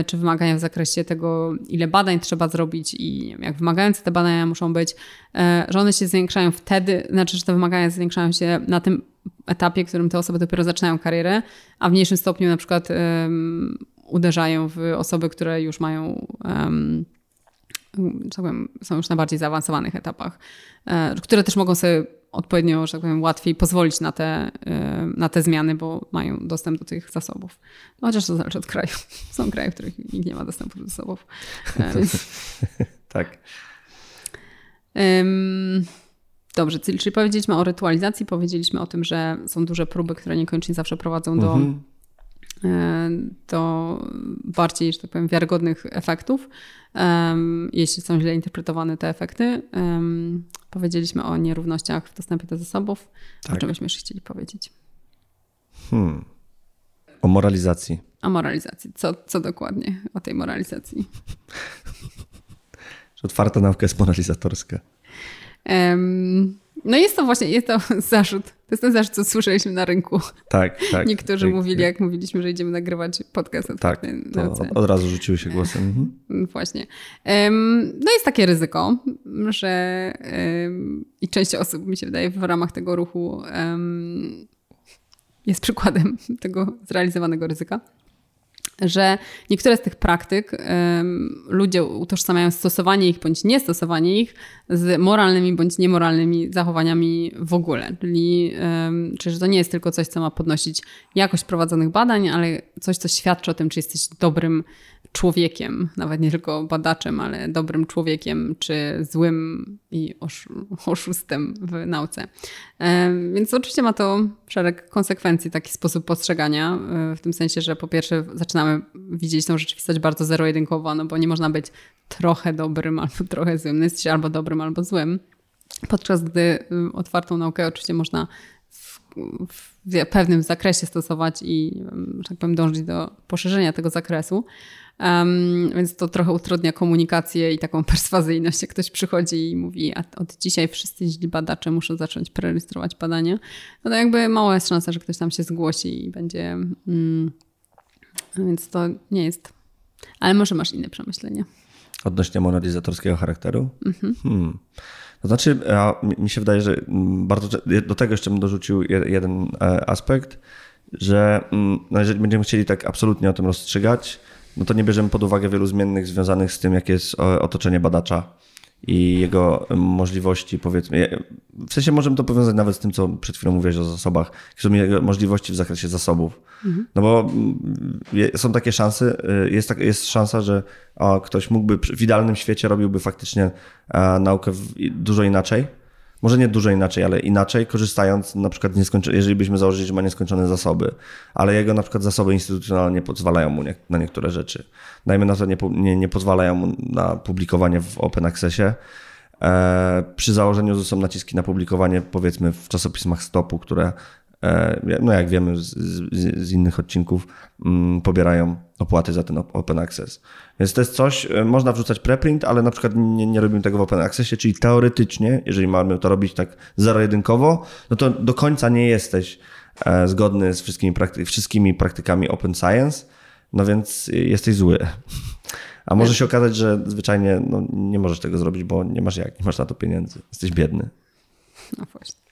[SPEAKER 1] y, czy wymagania w zakresie tego, ile badań trzeba zrobić i jak wymagające te badania muszą być, y, że one się zwiększają wtedy, znaczy, że te wymagania zwiększają się na tym etapie, w którym te osoby dopiero zaczynają karierę, a w mniejszym stopniu na przykład um, uderzają w osoby, które już mają um, tak powiem, są już na bardziej zaawansowanych etapach, e, które też mogą sobie odpowiednio, że tak powiem, łatwiej pozwolić na te, e, na te zmiany, bo mają dostęp do tych zasobów. No, chociaż to zależy od kraju. Są kraje, w których nikt nie ma dostępu do zasobów. E,
[SPEAKER 2] tak.
[SPEAKER 1] Dobrze, czyli powiedzieliśmy o rytualizacji, powiedzieliśmy o tym, że są duże próby, które niekoniecznie zawsze prowadzą do mhm do bardziej, że tak powiem, wiarygodnych efektów, jeśli są źle interpretowane te efekty. Powiedzieliśmy o nierównościach w dostępie do zasobów. Tak. O czym byśmy jeszcze chcieli powiedzieć?
[SPEAKER 2] Hmm. O moralizacji.
[SPEAKER 1] O moralizacji. Co, co dokładnie o tej moralizacji?
[SPEAKER 2] Że otwarta nauka jest moralizatorska.
[SPEAKER 1] No jest to właśnie, jest to zarzut. To jest ten zarzut, co słyszeliśmy na rynku.
[SPEAKER 2] Tak, tak.
[SPEAKER 1] Niektórzy tak, mówili, jak mówiliśmy, że idziemy nagrywać podcast.
[SPEAKER 2] Tak, to od razu rzuciły się głosem. Mhm.
[SPEAKER 1] Mm, właśnie. No jest takie ryzyko, że i część osób, mi się wydaje, w ramach tego ruchu jest przykładem tego zrealizowanego ryzyka że niektóre z tych praktyk ludzie utożsamiają stosowanie ich bądź niestosowanie ich z moralnymi bądź niemoralnymi zachowaniami w ogóle. Czyli, że to nie jest tylko coś, co ma podnosić jakość prowadzonych badań, ale coś, co świadczy o tym, czy jesteś dobrym człowiekiem, nawet nie tylko badaczem, ale dobrym człowiekiem, czy złym i oszustem w nauce. Więc oczywiście ma to szereg konsekwencji, taki sposób postrzegania, e, w tym sensie, że po pierwsze zaczynamy widzieć tą rzeczywistość bardzo zero-jedynkowo, no bo nie można być trochę dobrym albo trochę złym, no jesteś albo dobrym, albo złym. Podczas gdy y, otwartą naukę oczywiście można w, w pewnym zakresie stosować i, że tak powiem, dążyć do poszerzenia tego zakresu. Um, więc to trochę utrudnia komunikację i taką perswazyjność, jak ktoś przychodzi i mówi, a od dzisiaj wszyscy źli badacze muszą zacząć prerejestrować badania. No to jakby mała jest szansa, że ktoś tam się zgłosi i będzie... Mm, więc to nie jest... Ale może masz inne przemyślenia.
[SPEAKER 2] Odnośnie monolizatorskiego charakteru? Mhm. Hmm. To znaczy, mi się wydaje, że bardzo do tego jeszcze bym dorzucił jeden e, aspekt, że mm, no jeżeli będziemy chcieli tak absolutnie o tym rozstrzygać, no to nie bierzemy pod uwagę wielu zmiennych związanych z tym, jakie jest otoczenie badacza i jego możliwości, powiedzmy. W sensie możemy to powiązać nawet z tym, co przed chwilą mówiłeś o zasobach, jakie są jego możliwości w zakresie zasobów. Mhm. No bo mm, są takie szanse, y, jest, tak, jest szansa, że ktoś mógłby w idealnym świecie robiłby faktycznie naukę dużo inaczej może nie dużo inaczej, ale inaczej, korzystając na przykład, jeżeli byśmy założyli, że ma nieskończone zasoby, ale jego na przykład zasoby instytucjonalne nie pozwalają mu nie, na niektóre rzeczy. Dajmy na to, nie, nie, nie pozwalają mu na publikowanie w open accessie. E, przy założeniu, że są naciski na publikowanie, powiedzmy, w czasopismach stopu, które no jak wiemy z, z, z innych odcinków, mm, pobierają opłaty za ten open access. Więc to jest coś, e, można wrzucać preprint, ale na przykład nie, nie robimy tego w open accessie, czyli teoretycznie, jeżeli mamy to robić tak zero-jedynkowo, no to do końca nie jesteś e, zgodny z wszystkimi, prakty wszystkimi praktykami open science, no więc jesteś zły. A może się okazać, że zwyczajnie no, nie możesz tego zrobić, bo nie masz jak, nie masz na to pieniędzy. Jesteś biedny.
[SPEAKER 1] No właśnie.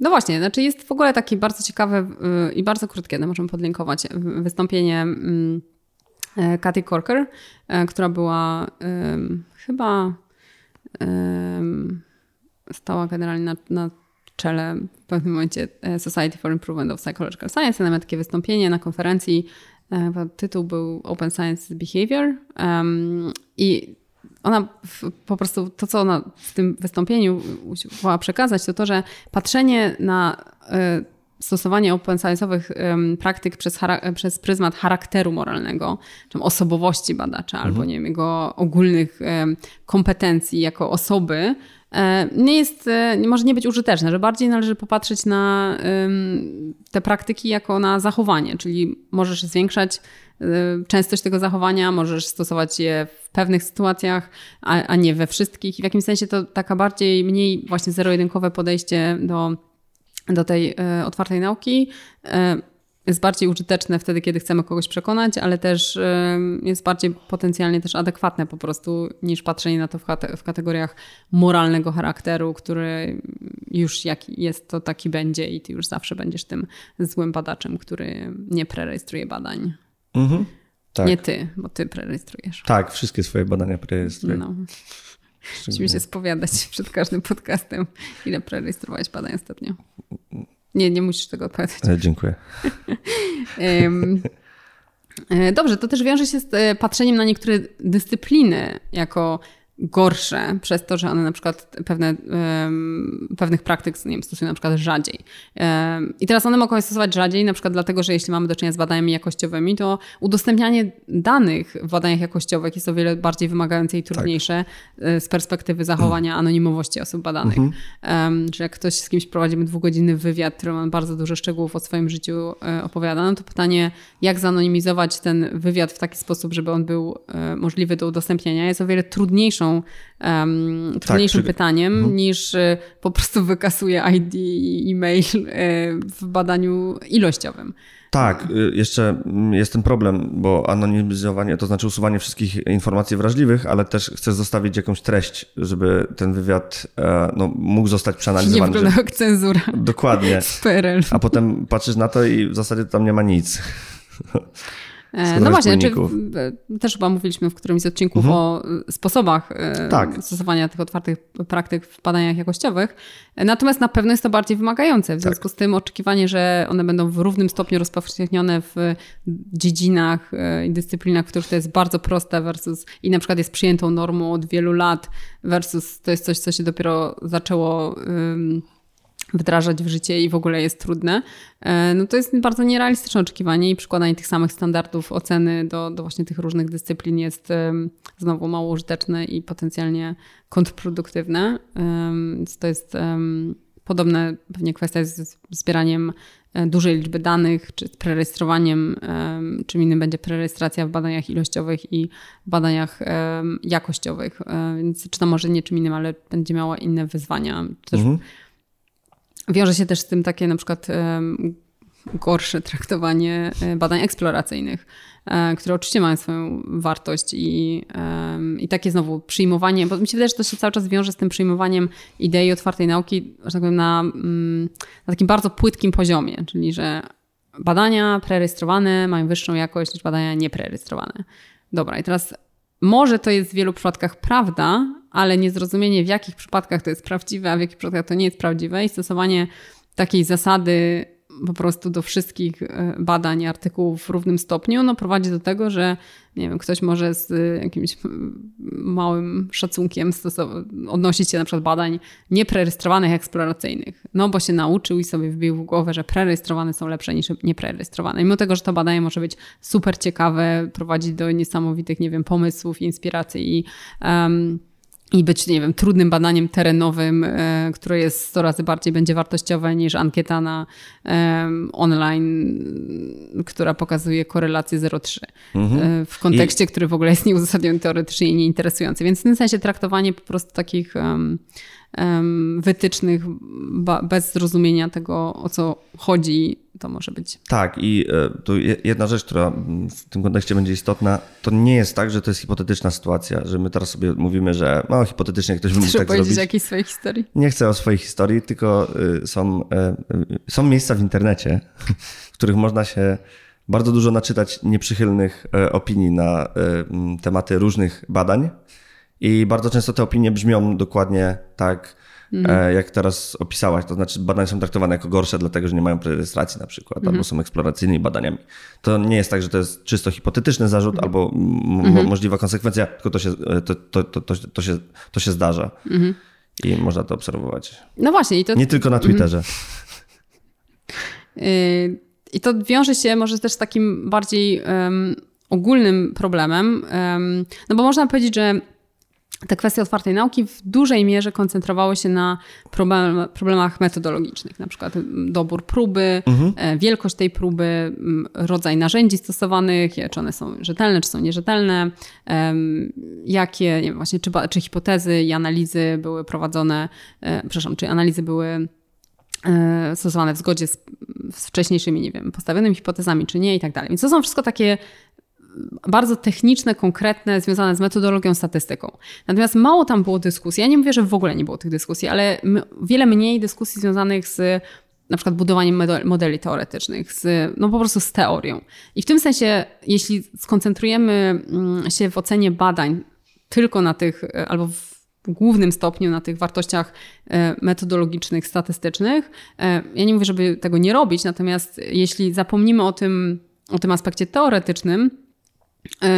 [SPEAKER 1] No właśnie, znaczy jest w ogóle takie bardzo ciekawe y, i bardzo krótkie, no możemy podlinkować, wystąpienie mm, e, Katy Corker, e, która była chyba stała generalnie na, na czele w pewnym momencie e, Society for Improvement of Psychological Science. Ona miała takie wystąpienie na konferencji. Tytuł był Open Science Behavior. I ona po prostu to, co ona w tym wystąpieniu usiłowała przekazać, to to, że patrzenie na e, stosowanie open science'owych praktyk przez, przez pryzmat charakteru moralnego, czy osobowości badacza, mhm. albo nie wiem, jego ogólnych kompetencji jako osoby, e, nie jest, e, może nie być użyteczne, że bardziej należy popatrzeć na te praktyki jako na zachowanie, czyli możesz zwiększać częstość tego zachowania, możesz stosować je w pewnych sytuacjach, a, a nie we wszystkich. I w jakimś sensie to taka bardziej, mniej właśnie zero-jedynkowe podejście do, do tej y, otwartej nauki y, jest bardziej użyteczne wtedy, kiedy chcemy kogoś przekonać, ale też jest bardziej potencjalnie też adekwatne po prostu niż patrzenie na to w, w kategoriach moralnego charakteru, który już jaki jest, to taki będzie i ty już zawsze będziesz tym złym badaczem, który nie prerejestruje badań. Mhm. Tak. Nie ty, bo ty prerejestrujesz.
[SPEAKER 2] Tak, wszystkie swoje badania prerejestruję. No.
[SPEAKER 1] Musimy się spowiadać przed każdym podcastem, ile prerejestrowałeś badań ostatnio. Nie, nie musisz tego odpowiadać.
[SPEAKER 2] E, dziękuję.
[SPEAKER 1] E, dobrze, to też wiąże się z e, patrzeniem na niektóre dyscypliny jako gorsze przez to, że one na przykład pewne, um, pewnych praktyk nie wiem, stosują na przykład rzadziej. Um, I teraz one mogą je stosować rzadziej, na przykład dlatego, że jeśli mamy do czynienia z badaniami jakościowymi, to udostępnianie danych w badaniach jakościowych jest o wiele bardziej wymagające i trudniejsze tak. z perspektywy zachowania anonimowości osób badanych. Mhm. Um, że jak ktoś z kimś prowadzimy dwugodzinny wywiad, który ma bardzo dużo szczegółów o swoim życiu e, opowiada, no to pytanie, jak zanonimizować ten wywiad w taki sposób, żeby on był e, możliwy do udostępnienia, jest o wiele trudniejszą um, trudniejszym tak, pytaniem mhm. niż y, po prostu wykasuje ID i e-mail y, w badaniu ilościowym.
[SPEAKER 2] Tak, y, jeszcze jest ten problem, bo anonimizowanie, to znaczy usuwanie wszystkich informacji wrażliwych, ale też chcesz zostawić jakąś treść, żeby ten wywiad e, no, mógł zostać przeanalizowany.
[SPEAKER 1] Nie wygląda jak cenzura.
[SPEAKER 2] Dokładnie. A potem patrzysz na to i w zasadzie tam nie ma nic.
[SPEAKER 1] E, no właśnie, znaczy, też chyba mówiliśmy w którymś z odcinków mhm. o e, sposobach e, tak. stosowania tych otwartych praktyk w badaniach jakościowych. Natomiast na pewno jest to bardziej wymagające. W związku tak. z tym oczekiwanie, że one będą w równym stopniu rozpowszechnione w dziedzinach i dyscyplinach, w których to jest bardzo proste versus i na przykład jest przyjętą normą od wielu lat versus to jest coś, co się dopiero zaczęło wdrażać w życie i w ogóle jest trudne, e, no to jest bardzo nierealistyczne oczekiwanie i przykładanie tych samych standardów oceny do, do właśnie tych różnych dyscyplin jest znowu mało użyteczne i potencjalnie kontrproduktywne. To jest podobne pewnie kwestia z zbieraniem e, dużej liczby danych, czy prerejestrowaniem, czym innym będzie prerejestracja w badaniach ilościowych i badaniach jakościowych. E, więc czy to może nie czym innym, ale będzie miała inne wyzwania. Też mhm. Wiąże się też z tym takie na przykład gorsze traktowanie e, badań eksploracyjnych, e, które oczywiście mają swoją wartość i, i takie znowu przyjmowanie, bo mi się wydaje, że to się cały czas wiąże z tym przyjmowaniem idei otwartej nauki, że tak powiem, na, mm, na takim bardzo płytkim poziomie, czyli że badania prerejestrowane mają wyższą jakość niż badania nieprerejestrowane. Dobra, i teraz może to jest w wielu przypadkach prawda, ale niezrozumienie w jakich przypadkach to jest prawdziwe, a w jakich przypadkach to nie jest prawdziwe i stosowanie takiej zasady po prostu do wszystkich e, badań, artykułów w równym stopniu, no prowadzi do tego, że nie wiem, ktoś może z jakimś małym szacunkiem odnosić się na przykład badań nieprerejestrowanych, eksploracyjnych. No bo się nauczył i sobie wbił w głowę, że prerejestrowane są lepsze niż nieprerejestrowane. Mimo tego, że to badanie może być super ciekawe, prowadzi do niesamowitych, nie wiem, pomysłów, inspiracji i um, i być, nie wiem, trudnym badaniem terenowym, e, które jest 100 razy bardziej będzie wartościowe niż ankieta na online, która pokazuje korelację 0,3 mhm. E, w kontekście, I... który w ogóle jest nieuzasadniony teoretycznie i nieinteresujący. Więc w tym sensie traktowanie po prostu takich um, um, wytycznych bez zrozumienia tego, o co chodzi, to może być.
[SPEAKER 2] Tak, i e, tu jedna rzecz, która w tym kontekście będzie istotna, to nie jest tak, że to jest hipotetyczna sytuacja, że my teraz sobie mówimy, że no, hipotetycznie ktoś by mógł tak
[SPEAKER 1] powiedzieć zrobić. jakiejś swojej historii?
[SPEAKER 2] Nie chcę o swojej historii, tylko y, są, e, są miejsca w internecie, w których można się bardzo dużo naczytać nieprzychylnych e, opinii na tematy różnych badań. I bardzo często te opinie brzmią dokładnie tak, mm. jak teraz opisałaś. To znaczy, badania są traktowane jako gorsze, dlatego że nie mają prerejestracji na przykład, mm. albo mhm. są eksploracyjnymi badaniami. To nie jest tak, że to jest czysto hipotetyczny zarzut mm. albo możliwa konsekwencja, tylko to się, e, to, to, to, to, to się, to się zdarza. I można to obserwować.
[SPEAKER 1] No właśnie. I to...
[SPEAKER 2] Nie tylko na Twitterze.
[SPEAKER 1] Y, I to wiąże się może też z takim bardziej um, ogólnym problemem, um, no bo można powiedzieć, że te kwestie otwartej nauki w dużej mierze koncentrowały się na problem, problemach metodologicznych, na przykład dobór próby, mhm. E, wielkość tej próby, rodzaj narzędzi stosowanych, czy one są rzetelne, czy są nierzetelne, jakie, nie wiem, właśnie, czy, czy hipotezy i analizy były prowadzone, e, przepraszam, czy analizy były e, stosowane w zgodzie z, z wcześniejszymi, nie wiem, postawionymi hipotezami, czy nie i tak dalej. Więc to są wszystko takie bardzo techniczne, konkretne, związane z metodologią, statystyką. Natomiast mało tam było dyskusji. Ja nie mówię, że w ogóle nie było tych dyskusji, ale wiele mniej dyskusji związanych z na przykład budowaniem modeli teoretycznych, z, no po prostu z teorią. I w tym sensie, jeśli skoncentrujemy mm, się w ocenie badań tylko na tych, e, albo w głównym stopniu na tych wartościach e, metodologicznych, statystycznych, e, ja nie mówię, żeby tego nie robić, natomiast jeśli zapomnimy o tym, o tym aspekcie teoretycznym,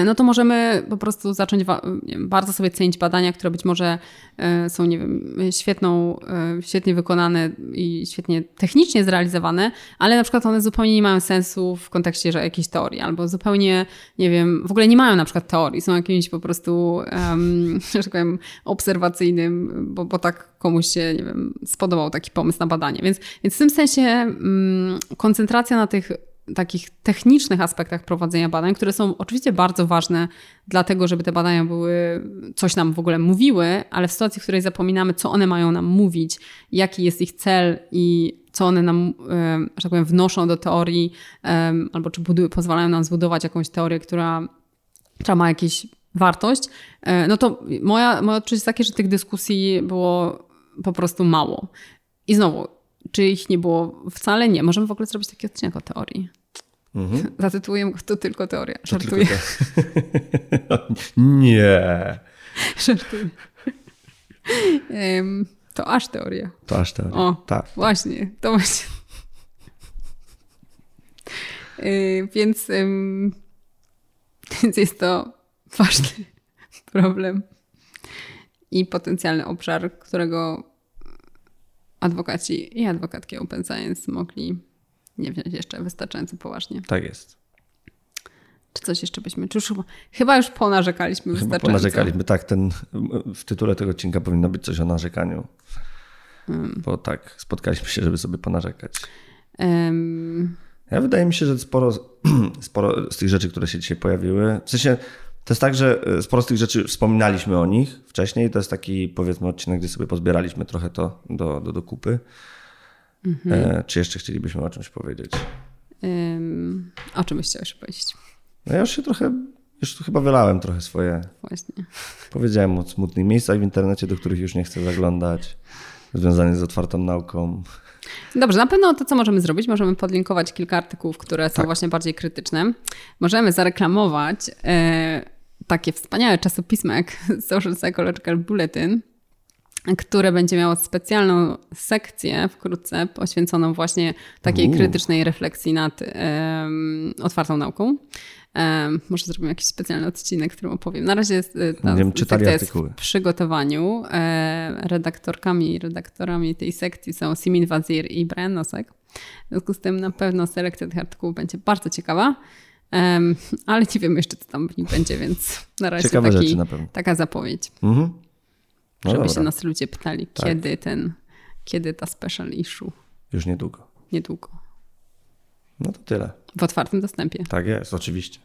[SPEAKER 1] no to możemy po prostu zacząć wiem, bardzo sobie cenić badania, które być może e, są, nie wiem, świetną, e, świetnie wykonane i świetnie technicznie zrealizowane, ale na przykład one zupełnie nie mają sensu w kontekście że jakiejś teorii, albo zupełnie, nie wiem, w ogóle nie mają na przykład teorii, są jakimś po prostu, um, że tak powiem, obserwacyjnym, bo, bo tak komuś się, nie wiem, spodobał taki pomysł na badanie. Więc, więc w tym sensie um, koncentracja na tych takich technicznych aspektach prowadzenia badań, które są oczywiście bardzo ważne, dlatego żeby te badania były, coś nam w ogóle mówiły, ale w sytuacji, w której zapominamy, co one mają nam mówić, jaki jest ich cel i co one nam, że tak powiem, wnoszą do teorii, albo czy budują, pozwalają nam zbudować jakąś teorię, która, która ma jakąś wartość, e, no to moja, moje odczucie jest takie, że tych dyskusji było po prostu mało. I znowu, czy ich nie było wcale? Nie. Możemy w ogóle zrobić taki odcinek o teorii. Mhm. Zatytułujemy to tylko teoria. Żartuję.
[SPEAKER 2] Tylko te... nie.
[SPEAKER 1] Żartuję. to aż teoria.
[SPEAKER 2] To aż teoria.
[SPEAKER 1] O, tak. Właśnie. To właśnie. Więc, więc jest to ważny problem i potencjalny obszar, którego adwokaci i adwokatki Open Science mogli nie wziąć jeszcze wystarczająco poważnie.
[SPEAKER 2] Tak jest.
[SPEAKER 1] Czy coś jeszcze byśmy, czy już chyba, już ponarzekaliśmy chyba wystarczająco.
[SPEAKER 2] ponarzekaliśmy, tak. Ten, w tytule tego odcinka powinno być coś o narzekaniu. Bo tak, spotkaliśmy się, żeby sobie ponarzekać.
[SPEAKER 1] Em,
[SPEAKER 2] Ja wydaje mi się, że sporo, sporo z tych rzeczy, które się dzisiaj pojawiły, w sensie to jest tak, że e, z tych rzeczy wspominaliśmy o nich wcześniej. To jest taki powiedzmy odcinek, gdzie sobie pozbieraliśmy trochę to do, do, do kupy. E, czy jeszcze chcielibyśmy o czymś powiedzieć?
[SPEAKER 1] o czym byś chciał jeszcze powiedzieć?
[SPEAKER 2] No ja już się trochę, już tu chyba wylałem trochę swoje.
[SPEAKER 1] Właśnie.
[SPEAKER 2] Powiedziałem o smutnych miejscach w internecie, do których już nie chcę zaglądać. Związanych z otwartą nauką.
[SPEAKER 1] Dobrze, na pewno to, co możemy zrobić, możemy podlinkować kilka artykułów, które są właśnie bardziej krytyczne. Możemy zareklamować e, takie wspaniałe czasopismo jak Social Psychological Bulletin, które będzie miało specjalną sekcję wkrótce poświęconą właśnie takiej krytycznej refleksji nad em, otwartą nauką. Może zrobimy jakiś specjalny odcinek, w którym opowiem. Na razie jest, e, ta
[SPEAKER 2] Będziemy czytali
[SPEAKER 1] jest
[SPEAKER 2] artykuły.
[SPEAKER 1] w przygotowaniu. E, redaktorkami i redaktorami tej sekcji są Simin Wazir i Brian Nosek. W związku z tym na pewno selekcja tych artykułów będzie bardzo ciekawa. Em, ale nie wiemy jeszcze, co tam w nich będzie, więc na razie
[SPEAKER 2] Ciekawe
[SPEAKER 1] taki,
[SPEAKER 2] rzeczy na pewno.
[SPEAKER 1] taka zapowiedź,
[SPEAKER 2] Mhm. No
[SPEAKER 1] żeby
[SPEAKER 2] dobra,
[SPEAKER 1] się nas ludzie pytali,
[SPEAKER 2] Tak.
[SPEAKER 1] kiedy ten, kiedy ta special issue.
[SPEAKER 2] już niedługo.
[SPEAKER 1] Niedługo.
[SPEAKER 2] No to tyle.
[SPEAKER 1] W otwartym dostępie.
[SPEAKER 2] Tak jest, oczywiście.